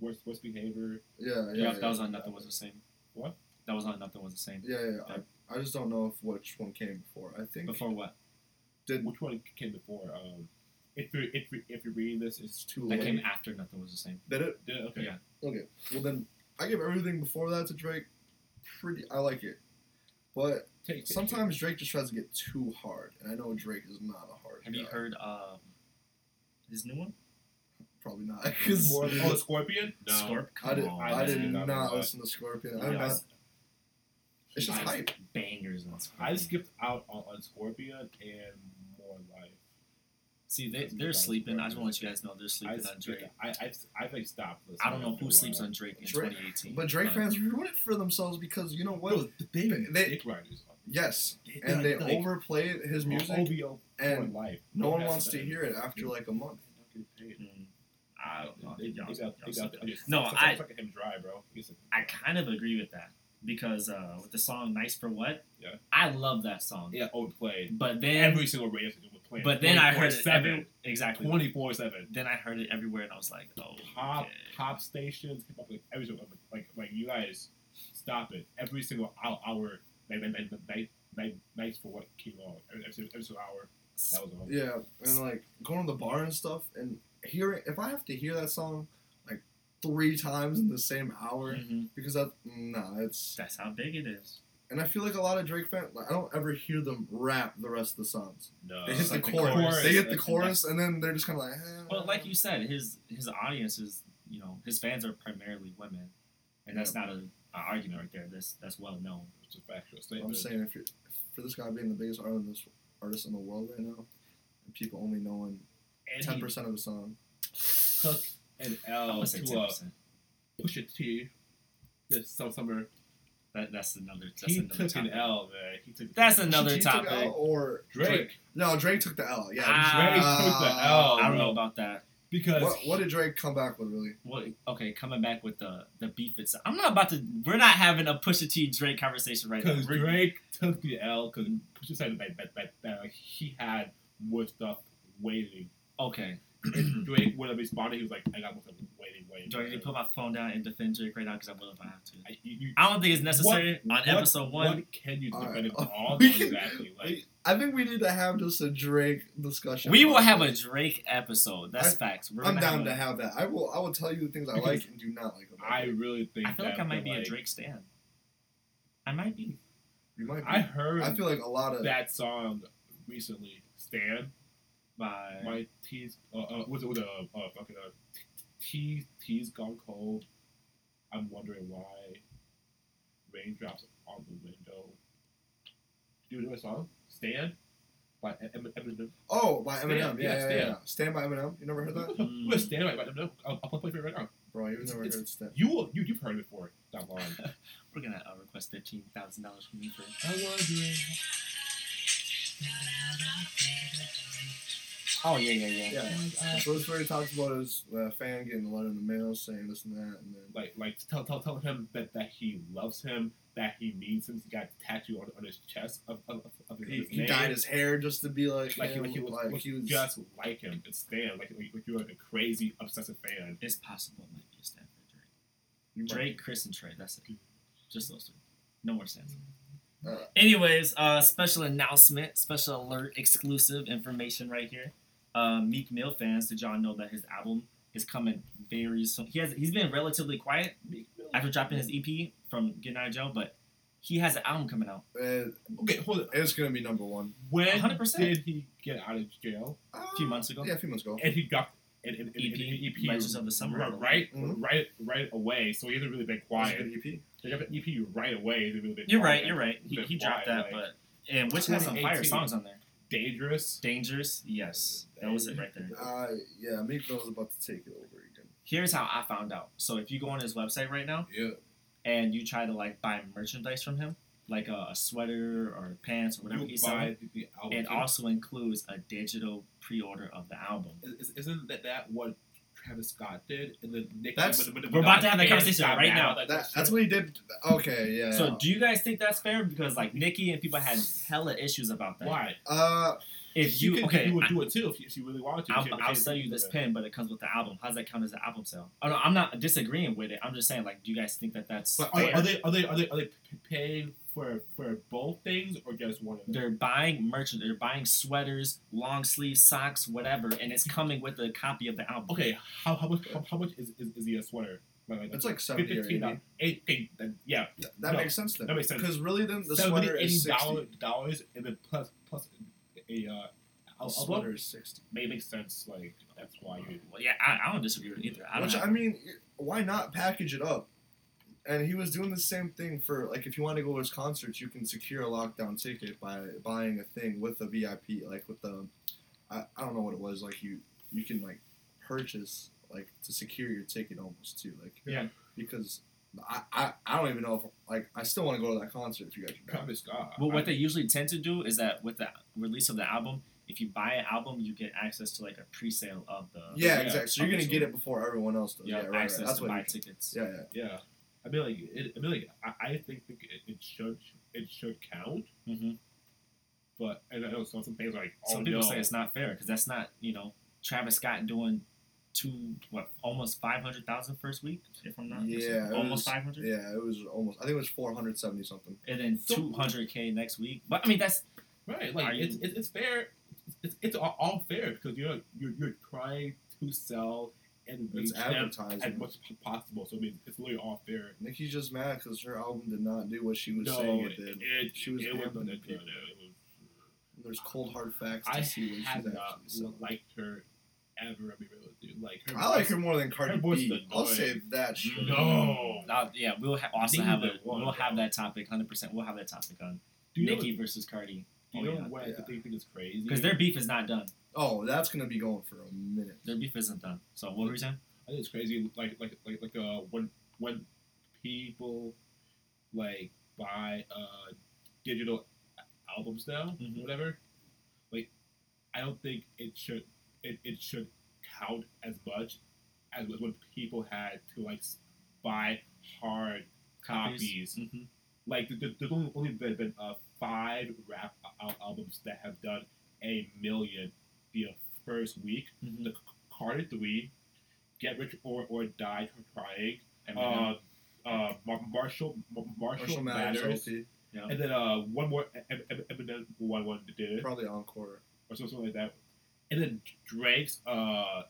worst worst behavior. yeah, yeah. Yeah, yeah, that was on Nothing Was the Same. What? That was on Nothing Was the Same. yeah, yeah, yeah. I, I just don't know if which one came before. I think Before what? did Which one came before? Um, if you're if you're, if you're reading this, it's too That late. came after Nothing Was the Same. Did it? Yeah, okay. Yeah. Okay. Well then, I give everything before that to Drake. Pretty, I like it, but Take, take- sometimes Drake just tries to get too hard, and I know Drake is not a hard. Have you guy. heard um, his new one? Probably not, because oh, Scorpion? No. Scorp? I did. Come on, I did man. man. not Not listen to Scorpion. I'm not. It's just He hype. Bangers on Scorpion. I skipped out on, on Scorpion and More Life. See, they, they're sleeping. I just want to let you guys know they're sleeping I, on Drake. I, I've, I've like stopped listening. I don't know who sleeps on Drake in Drake- 2018. But Drake fans ruin it for themselves because you know what? No, they, they, They- dick riders. yes, and they like, overplayed his music, OVO and life. no one wants to hear it after like a month. They're not getting paid. Mm, I don't know. I They, they, y'all- got, they got, No, I- it's him dry, bro. I kind of agree with that because uh, with the song "Nice for What," Yeah. I love that song. yeah, overplayed. But then, Every single radio station was playing. but then I heard it 24/7. every, exactly. 24 7. Then I heard it everywhere, and I was like, "Oh, Pop, okay. pop stations, hip hop, like every single, like, like you guys, stop it. Every single hour, hour night, night, night, night, night, nights for what came on. Every, every, every single hour, that was on. Yeah, and like going to the bar and stuff, and hearing if I have to hear that song like three times in the same hour, Mhm. because that nah, it's That's how big it is." and I feel like a lot of Drake fans, like I don't ever hear them rap the rest of the songs. No. They hit the like the chorus. chorus, They hit the and chorus, and then they're just kind of like. Eh, Well, like you said, his his audience is, you know, his fans are primarily women, and that's not a, a argument right there. That's that's well known. It's a factual I'm statement. saying if you're for this guy being the biggest artist in, artist in the world right now, and people only knowing ten percent of the song, an I L would say to ten a percent. Pusha T this some summer. That that's another. That's He another took topic. an L, man. He took That's another She took topic. L or Drake. No, Drake took the L. Yeah, Ah, Drake took the L. I don't know about that. because What, what did Drake come back with, really? What? Okay, coming back with the the beef itself. I'm not about to. We're not having a Pusha T Drake conversation right now. because Drake took the L because Pusha said that, that, that, that like, he had more stuff waiting. Okay, If Drake would have responded, he was like, "I got more stuff waiting, waiting." do I need to put my phone down and defend Drake right now? Because I will if I have to. I, you, you, I don't think it's necessary What- on what- episode one. What can you Alright, defend it uh, all we can- exactly? Like, I think we need to have just a Drake discussion. We will about have a. Drake episode. That's I- facts. We're I'm gonna down have to have that. I will. I will tell you the things I like and do not like about I it. really think I feel like I might but, be a Drake stan. I might be. You might. Be. I heard I feel like a lot of. that song recently. Stan, By my teeth. Uh, uh, was it with a uh, fucking uh, tea? Tea's gone cold. I'm wondering why. Raindrops on the window. Do you know a song? Stand by Em- Eminem. oh, by Stan, Eminem. yeah, Yeah, yeah, Stan. yeah. Stand by Eminem. You never heard that, Mm. What's Stan by Eminem? I'll, I'll play for you right now. bro? You've It's- never it's- heard Stand. You will. You you've heard it before. That line. we're gonna uh, request fifteen thousand dollars from you for. I'm wondering. Oh yeah, yeah, yeah. Yeah. So this where he talks about his uh, fan getting a letter in the mail saying this and that, and then like like tell tell tell him that, that he loves him, that he needs him. He got a tattoo on, on his chest of, of, of his, he, his he dyed his hair just to be like, like he, him, like he was, like was he was just like him. It's Stan. Like, like, like you're like a crazy obsessive fan. It's possible it might be a stan for Drake. you Drake, Chris, and Trey. That's it. Just those three. No more stands. Uh, Anyways, uh, special announcement, special alert, exclusive information right here. Uh, Meek Mill fans, did y'all know that his album is coming very soon? He has he's been relatively quiet after dropping his EP from Getting Out of Jail, but he has an album coming out. uh, Okay, hold on. it's gonna be number one. When 100%. did he get out of jail? A few months ago. Yeah, a few months ago. And he got an, an, an, EP, an EP Legends of the Summer right, album. right, Mhm. right, right away. So he hasn't really been It's a quiet. good EP. They got the EP right away. He hasn't really been You're quiet. right. You're right. He, he dropped quiet, that, like, but and which has some fire songs on there. dangerous. Dangerous, yes, that was it right there. Uh, yeah, Meek Mill's about to take it over again. Here's how I found out. So if you go on his website right now Yeah. and you try to like buy merchandise from him, like a, a sweater or pants or whatever You he's buy selling, the, the album. it too. also includes a digital pre-order of the album. Is- Isn't that, that what Travis Scott did? And then Nicki That's- when- when- we're about to have that conversation right now. That, shit. that's what he did. Okay, yeah. So do you guys think that's fair? Because like Nicki and people had hella issues about that. Why? uh, if She you could, okay, you would I- do it too if you, if she really wanted to. I'll, I'll sell you this she- pen, but it comes with the album. How does that count as an album sale? Oh no, I'm not disagreeing with it. I'm just saying, like, do you guys think that that's But are, fair? are they are they are they are they paying for for both things or just one of them? They're buying merchant. They're buying sweaters, long sleeve socks, whatever, and it's coming with a copy of the album. Okay, how how much how, how much is, is, is the uh, sweater? Like, It's like 70 or 15 80. Eight, eight, then, yeah, Th- that No, makes sense then. that makes sense. Because really, then the 70 sweater is sixty. dollars, dollars and then plus plus a uh, al- sweater is sixty. May make sense. Like that's why you. Well, yeah, I, I don't disagree with either. I don't Which have- I mean, why not package it up? And he was doing the same thing for like if you want to go to his concerts, you can secure a lockdown ticket by buying a thing with a VIP, like with the, I, I don't know what it was. Like you you can like purchase like to secure your ticket almost too, like Yeah. because. I, I, I don't even know if like I still want to go to that concert if you guys are going. Travis Scott. Well, what I- they usually tend to do is that with the release of the album, if you buy an album, you get access to like a pre-sale of the Yeah, yeah, exactly. So you're gonna get it before everyone else does. you Yeah, have right. right. That's to what. buy you- tickets. yeah, yeah. Yeah, I mean like it, I mean like I, I think, think it, it should it should count, Mm-hmm. but and I know some some things like oh Some people no. say it's not fair because that's not you know Travis Scott doing two what almost 500,000 first week if I'm not Yeah, mistaken. almost 500 Yeah, it was almost. I think it was four hundred seventy something. and then So- 200k next week. But I mean that's Right, like it's, you- it's it's fair. It's, it's, it's all, all fair because you're you're you're trying to sell and reach It's them advertising. as much as possible. So I mean, it's really all fair. Nicki's just mad because her album did not do what she was no, saying it did. it, She was it was, it, people. was, There's cold hard facts to I see what she's have actually not selling. liked her ever. I mean, really, dude. Like her I like her more than Cardi her voice B. is I'll annoying. say that shit. No. uh, yeah we'll ha- also have a one, we'll have that topic 100 percent we'll have that topic on Do you Nicki know, versus Cardi do you Oh, know yeah. what Yeah. I think, think is crazy? because their beef is not done Oh, that's gonna be going for a minute. their beef isn't done so what were you saying I think it's crazy. Like like like like uh when when people like buy uh digital albums now, Mhm. whatever. Like, I don't think it should it, it should count as much as when people had to like buy hard copies. hmm Like there- there- there's only, only been, been uh, five rap albums that have done a million the first week. hmm The Carter Three, Get Rich or or Die Trying, Eminem. uh, uh, Mar- Marshall Mar- Marshall, Marshall Matters, Matters, yeah. and then uh one more Em- Em- Eminem one one did probably Encore. or something like that, and then Drake's uh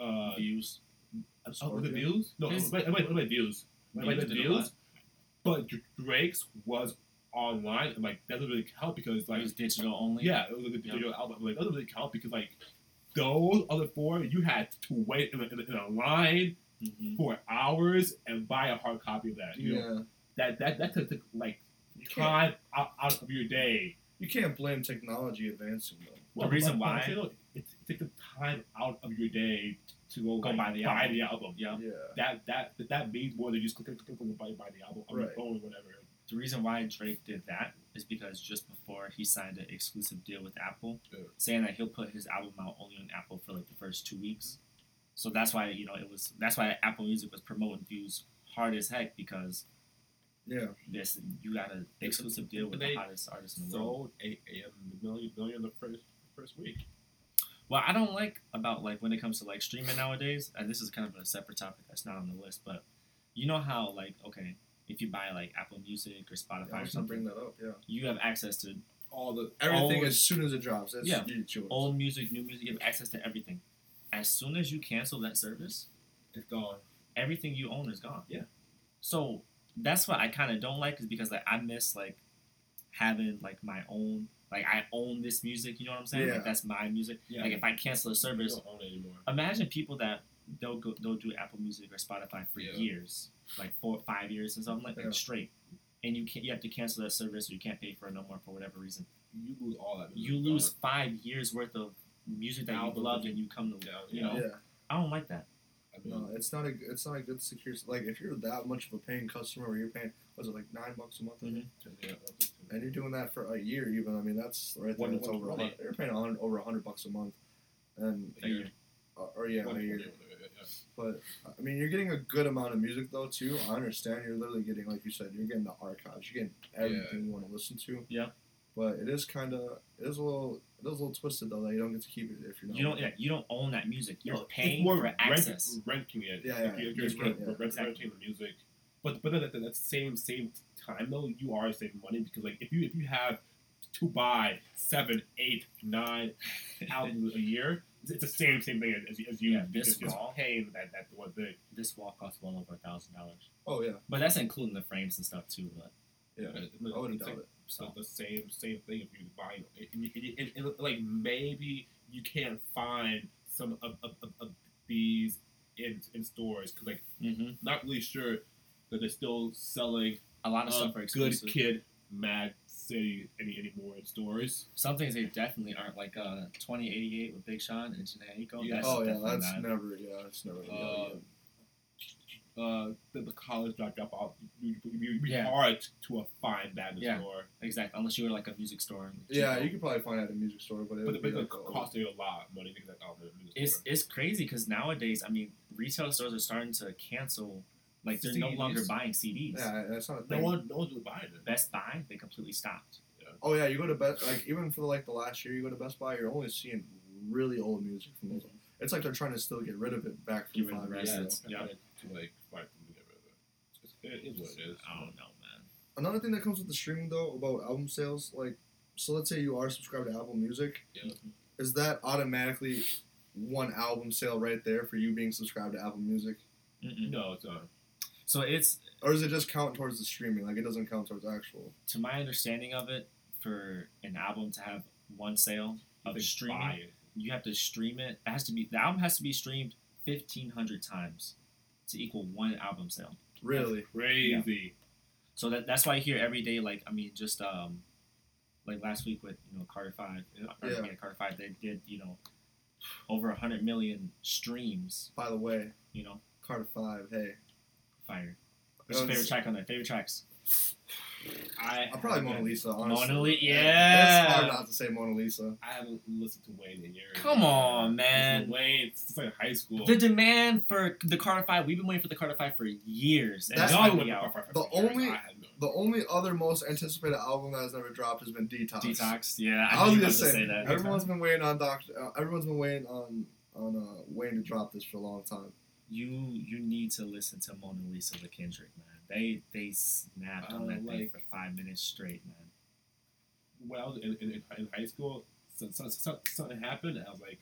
uh views oh, was it Scorpion? views? No, His- wait, wait, wait, wait, views. Wait, wait, Views the views. But Drake's was online, and like that doesn't really count because it like was digital only yeah, it was like a digital album. Like that doesn't really count because like those other four, you had to wait in a, in a, in a line hmm for hours and buy a hard copy of that. You know, Yeah, that that that took, took like you time out, out of your day. you can't blame technology advancing though. The reason but- but why- you know, it, it takes the time out of your day to go, Go like, buy the buy album. the album. yeah Yeah, That that that, that means more than just click click click and buy, buy the album on your phone or whatever. the reason why Drake did that is because just before he signed an exclusive deal with Apple, Yeah. saying that he'll put his album out only on Apple for like the first two weeks. So that's why you know it was that's why Apple Music was promoting views hard as heck because yeah. this you got an exclusive deal with the They hottest artist in the world. Sold a, a million million the first first week. What I don't like about like when it comes to like streaming nowadays, and this is kind of a separate topic that's not on the list, but you know how like okay, if you buy like Apple Music or Spotify yeah or something, bring that up. Yeah, you have access to All the everything as soon as it drops. That's Yeah. old music, new music, you have access to everything. As soon as you cancel that service, it's gone. everything you own is gone. Yeah. So that's what I kind of don't like is because like I miss like having like my own like I own this music. You know what I'm saying? Yeah. Like that's my music. Yeah, Like if I cancel a you service, don't own it anymore. imagine people that they'll go they'll do Apple Music or Spotify for Yeah. years, like four five years and something like that straight, and you can't you have to cancel that service or you can't pay for it no more for whatever reason. You lose all that. You lose five years worth of music that you loved and you come to you know. Yeah. I don't like that. No, it's not a it's not a good secure like if you're that much of a paying customer where you're paying was it like nine bucks a month think? yeah, and you're doing that for a year even I mean that's right there that's over a hundred you're paying hundred, over a hundred bucks a month and A year. uh, or yeah one- a year yeah, yeah, yeah. but I mean you're getting a good amount of music though too I understand you're literally getting like you said you're getting the archives you're getting everything you want to listen to Yeah. but it is kind of it is a little it is a little twisted though that you don't get to keep it if you're not. You don't. Yeah, you don't own that music. You're No, it's paying more for rent- access. renting it. Yeah, If yeah, you're, you're, just you're rent, rent- yeah. rent- renting the music. But but then at that same same time though, you are saving money because like if you if you have to buy seven, eight, nine albums a year, it's it's the same same thing as, as you Yeah, this just, just wall. paying that that one thing. This wall costs well over a thousand dollars. Oh yeah, But that's including the frames and stuff too. But yeah. Uh, I wouldn't doubt like- it. So so the same same thing if you buy it, and, and, and, and, like maybe you can't find some of, of, of, of these in in stores because like hmm not really sure that they're still selling a lot of um, stuff are good kid Mad City any anymore in stores. Some things they definitely aren't like uh 2088 with Big Sean and Jhené Aiko. Yeah. That's oh yeah, definitely that's not- never yeah, it's never. Uh, yeah, yeah. Uh, the, the college drop drop off. You, you, you, be Yeah. hard to find that in Yeah. store, exactly unless you were like a music store. and Yeah, you could probably find it at a music store, but it but, would but be it like, cost you a lot of money because like oh, man, music It's store. it's crazy because nowadays, I mean, retail stores are starting to cancel. Like they're no longer buying CDs. Yeah, that's not a no one no one's really buying it. Best Buy, they completely stopped. Oh yeah, you go to Best like even for like the last year, you go to Best Buy, you're only seeing really old music from those. It's like they're trying to still get rid of it back from Get five the years rest. ago. Yeah, yeah. To like find something to get rid of it. It's, it is what it is. I don't know, man. Another thing that comes with the streaming though about album sales, like so let's say you are subscribed to Apple Music, Yeah. is that automatically one album sale right there for you being subscribed to Apple Music, Mm-mm. No, it's not. So it's or does it just count towards the streaming? Like it doesn't count towards actual. to my understanding of it, for an album to have one sale of can streaming, you have to stream it. It has to be the album has to be streamed fifteen hundred times to equal one album sale. Really? Crazy. So that that's why I hear every day. Like I mean, just um, like last week with you know Carter Five, or, Yeah. yeah, Carter Five, they did you know over a hundred million streams. By the way, You know, Carter Five. Hey, fire. What's your favorite track on there? Favorite tracks? I I'm probably Mona Lisa. Honestly. Mona Li- It's yeah. hard not to say Mona Lisa. I haven't listened to Wayne in years. Come on, man. Wayne, it's like high school. The demand for the Carter Five, we've been waiting for the Carter Five for years. And That's it's Y'all finally out. for- for- The for years. only- I had no- The only other most anticipated album that has never dropped has been Detox. Detox, yeah. I was knew you gonna about to say, that. everyone's been waiting on Doctor. Uh, everyone's been waiting on on uh, Wayne to drop this for a long time. You you need to listen to Mona Lisa with Kendrick, man. They they snapped on Uh, that thing for five minutes straight, man. when I was in, in, in high school, so, so, so, something happened, and I was like,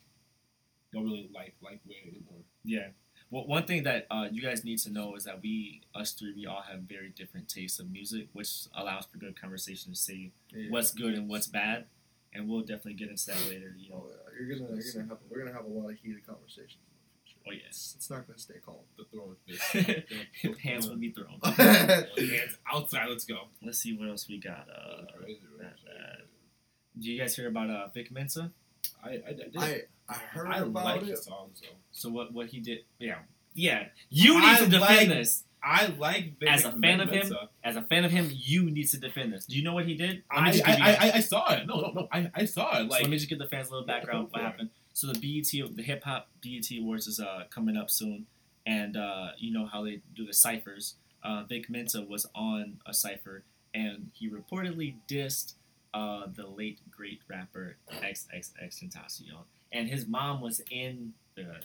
don't really like like Wayne anymore. Yeah. Well, one thing that uh, you guys need to know is that we, us three, we all have very different tastes of music, which allows for good conversation to see what's good and what's bad, and we'll definitely get into that later. You Oh know. yeah, you're gonna you're gonna have we're gonna have a lot of heated conversations in the future. Oh, yeah. it's, it's not gonna stay calm. The throwing fist. Hands will be thrown. Hands outside. Let's go. Let's see what else we got. Uh, Crazy, that- crazy. do you guys hear about uh, Vic Mensa? I I, I, did. I I heard I about like it. the songs though. So what what he did? Yeah, yeah. You need I to defend like- this. I like Vic As a fan of him, As a fan of him, you need to defend this. Do you know what he did? Let I, just give you I, I, I saw it. No, no, no. I, I saw it. so let me just give the fans a little background of what Go it. happened. So the BET, the Hip Hop BET Awards is uh, coming up soon, and uh, you know how they do the ciphers. Uh, Vic Mensa was on a cipher, and he reportedly dissed uh, the late great rapper XXXTentacion, and his mom was in the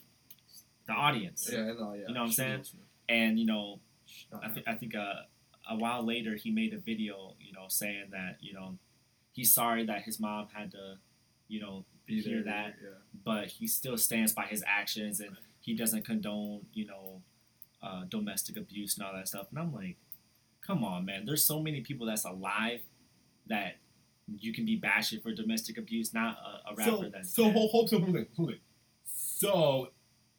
the audience. Yeah, no, yeah. You know what I'm saying? And you know, I, th- I think uh, a while later he made a video, you know, saying that you know he's sorry that his mom had to, you know, be hear there, that, Yeah. but he still stands by his actions and he doesn't condone, you know, uh, domestic abuse and all that stuff. And I'm like, come on, man. There's so many people that's alive that you can be bashing for domestic abuse, not a, a rapper so, that's so dead. hold, hold, so, hold, on, hold. So,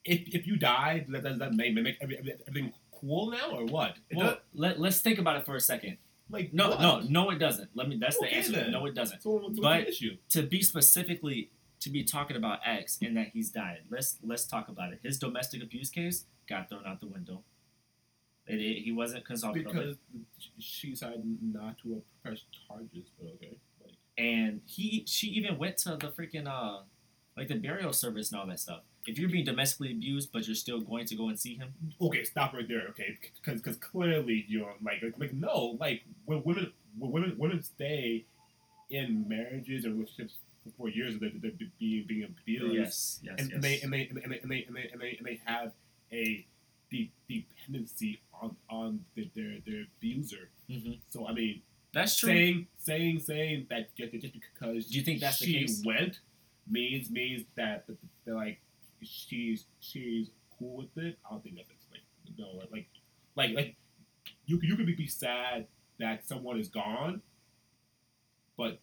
if, if you die, does that, that make, make every- every- everything cool now, or what? Well, let, let's think about it for a second. Like No, what? no, no, it doesn't. Let me. That's the answer. then. No, it doesn't. So what's, what's But- to be specifically to be talking about X and that he's died. Let's let's talk about it. His domestic abuse case got thrown out the window. It, it- he wasn't consulted. Because she decided not to press charges, but okay. Like, and he she even went to the freaking uh like the burial service and all that stuff. If you're being domestically abused, but you're still going to go and see him, okay, stop right there, okay? Because because clearly you're like, like like no, like when women when women women stay in marriages and relationships for years that they're, they're being being abused. Yes, yes, and, yes. and they and they and they and they and they and they, and they, have a de- dependency on on the, their their abuser. Mhm. So I mean, That's true. saying saying saying that just, just because Do you think that's the she case? went means means that that like she's she's cool with it. I don't think that's like no like like like you you could be sad that someone is gone, but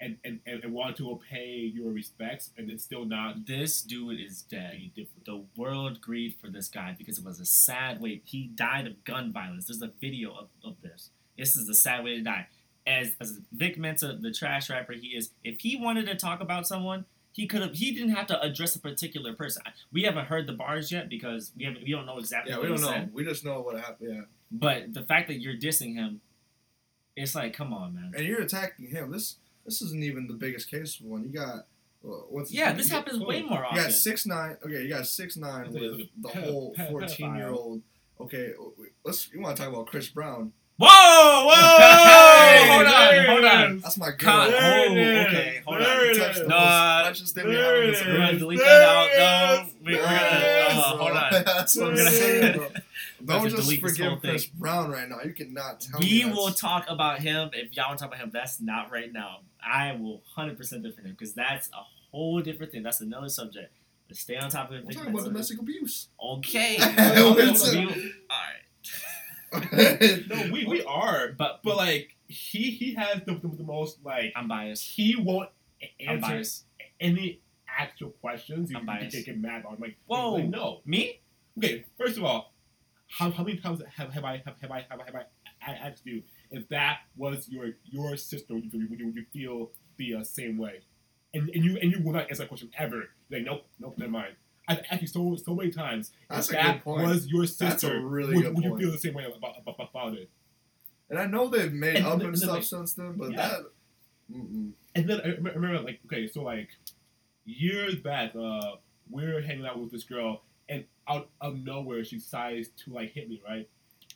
and and, and, and want to pay your respects and it's still not This dude is dead. The world grieved for this guy because it was a sad way. He died of gun violence. There's a video of, of this. This is a sad way to die. As as Vic Mensa, the trash rapper he is, if he wanted to talk about someone, he could have. He didn't have to address a particular person. We haven't heard the bars yet because we haven't. We don't know exactly. Yeah, what we don't he know. said. We just know what happened. Yeah, But the fact that you're dissing him, it's like, come on, man. and you're attacking him. This this isn't even the biggest case one. You got uh, what's his Yeah, this You- happens way more You got six nine. Okay, you got six nine with the whole fourteen year old. Okay, let's. You want to talk about Chris Brown? Whoa, whoa! Hey, hold on, hold on. That's my girl. Cut. Oh, okay, hold There on. it Touch is. the No, most uh, we haven't been We're gonna delete There that out. it No, we, we're gonna. Uh, hold on. That's what We're I'm gonna- saying. bro. Don't to just delete this whole forgive thing. Chris Brown right now. You cannot tell me. We will talk about him if y'all want to talk about him. That's not right now. I will 100% defend him because that's a whole different thing. That's another subject. Let's stay on top of it. We're talking about domestic abuse. Okay. It's a- all right. No, we, we are, But but like he he has the, the, the most like I'm biased. he won't a- I'm answer biased. any actual questions. You, I'm you biased. can get mad on like Whoa. like, no. Me? Okay, first of all, how, how many times have, have I have, have I have, I- have I a- asked you if that was your your sister? Would you, would you, would you feel the uh, same way? And, and you and you will not answer that question ever. You're like nope, nope, never mind. I've asked you so so many times. That's if a that good point. was your sister, That's a really would, good would you point. feel the same way about about, about it? And I know they've made And up then- and and then, stuff like- since then, but Yeah. that. Mm-mm. And then I remember, like, okay, so like years back, uh, we were hanging out with this girl, and out of nowhere, she decides to like hit me, right?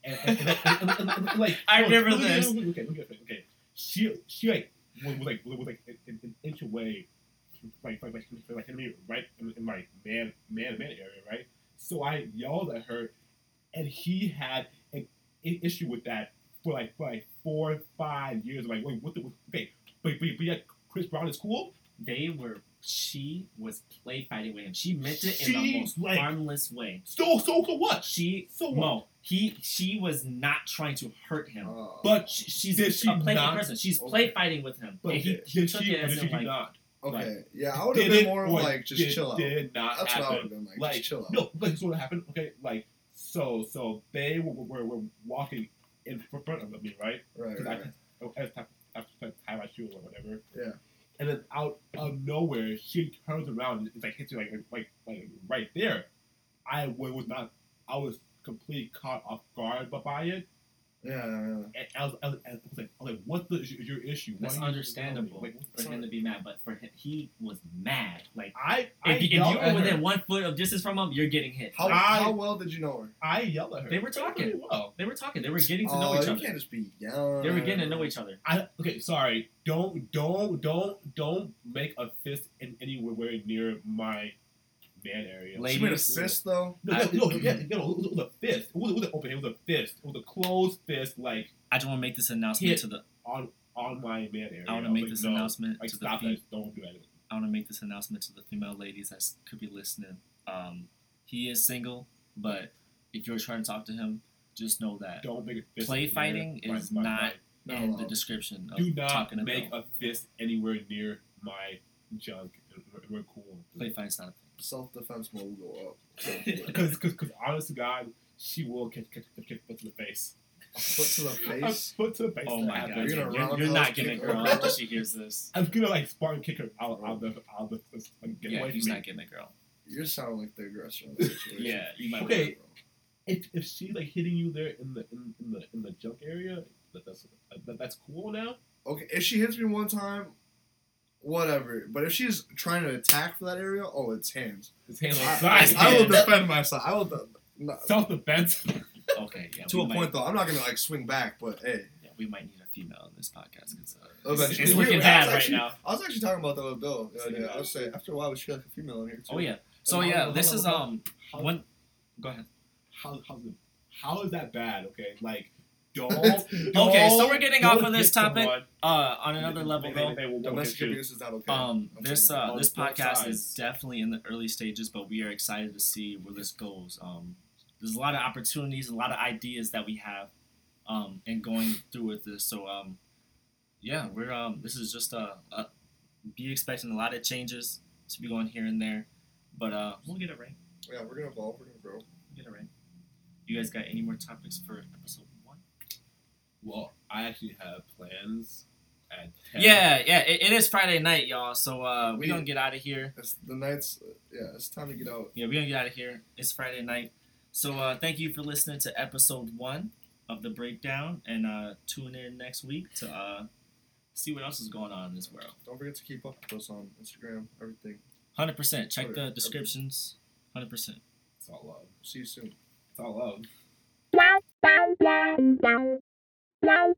And, and, and, and, and, and, and, like, I no, remember this. look at- look at- look at it, Okay, she she like was, was like was like an, an inch away, like like like, like me right in, my man man man area, right? So I yelled at her, and he had an, an issue with that for like for like four five years. I'm like, wait, what the? Okay, but but, but yet Chris Brown is cool. They were. She was play fighting with him. She meant it in the most like- harmless way. So so so what? She So what? no. He she was not trying to hurt him. Uh, But She, she's Did she a person. She's Okay. play fighting with him. but and he, he took she it as she like not? Okay, yeah, I would have been more of like just did, chill out. Did not That's what I would have been like. Like just chill out. no, like so what happened? Okay, like so so they were, were, were walking in front of me, right? Right, right, I have I to tie my shoe or whatever. Yeah. And then out of nowhere, she turns around and it's like hits you like like like right there. I was not. I was completely caught off guard by it. Yeah, yeah, yeah. And I was, I was, I was like, I was like, what the is your, issue? Why that's you- understandable Like, for him to be mad. But for him, he was mad. Like I I if, if you yelled were within her. one foot of distance from him, you're getting hit. How, I- how well did you know her? I yelled at her. They were talking. Pretty well. They were talking. They were getting to oh, know Oh, each you other. can't just be yelling. They were getting to know each other. I okay, sorry. Don't don't don't don't make a fist in anywhere near my man area. She made a fist though. No, no, no, yeah, yeah, no, it was, a fist. It wasn't, it wasn't open. It was a fist. It was a closed fist, like I just want to make this announcement Hit. to the. on on my man area. I want to was make like, this no, announcement Like to the. stop fe- it. Don't do that. I want to make this announcement to the female ladies that could be listening. Um, he is single, but if you're trying to talk to him, just know that Don't make a fist. Play fighting my- is my- not my- Not in the allowed. description. Of do not talking make about. a fist anywhere near my junk. We're, we're cool. play fighting's not. Self defense mode will go up. Because, because, because, honest to God, she will kick, kick, kick, kick foot to the face. Foot to the A face. foot to the face. Oh my god. You're you're, gonna you're, roundhouse not getting a girl her. after she hears this. I'm gonna like Spartan kick her out, out of the out of the like, get Yeah, away he's from me. not getting a girl. You sound like the aggressor in the situation. Yeah, you might. Okay. If, if she's like hitting you there in the in, in the in the junk area, that, that's that, that's cool now. Okay, if she hits me one time, whatever. But if she's trying to attack for that area, oh, it's hands. His hands I, on side. I will defend myself. I will. De- no. Self defense. Okay, yeah. To a might, point though, I'm not gonna like swing back, but hey, Yeah, we might need a female in this podcast. 'cause, uh, Eventually. it's We- looking bad I was right actually- now. I was actually talking about that with Bill the other day. Yeah. I was saying after a while we should get like a female in here too. Oh yeah. So And yeah, how- this how- is how- um how- one. Go ahead. how how's it, how is that bad? Okay, like don't. Okay, so we're getting off of this topic. Uh, on another level They- though. they- they will- will Domestic abuse is not okay. Um, I'm this uh, this both podcast is definitely in the early stages, but we are excited to see where this goes. Um, there's a lot of opportunities, a lot of ideas that we have, um, and going through with this. So um, yeah, we're um, this is just uh, uh, be expecting a lot of changes to be going here and there, but uh, we'll get it right. yeah, we're gonna evolve. We're gonna grow. We'll get it right. You guys got any more topics for episode one? Well, I actually have plans at 10. Yeah, yeah, it, it is Friday night, y'all. So uh, we're We- gonna get out of here. It's the nights. Yeah, it's time to get out. Yeah, we're gonna get out of here. It's Friday night. So uh, thank you for listening to episode one of the breakdown, and uh, tune in next week to uh, see what else is going on in this world. Don't forget to keep up with us on Instagram. Everything. Hundred percent. Check Twitter, the descriptions. Hundred percent. It's all love. See you soon. It's all love. Wow,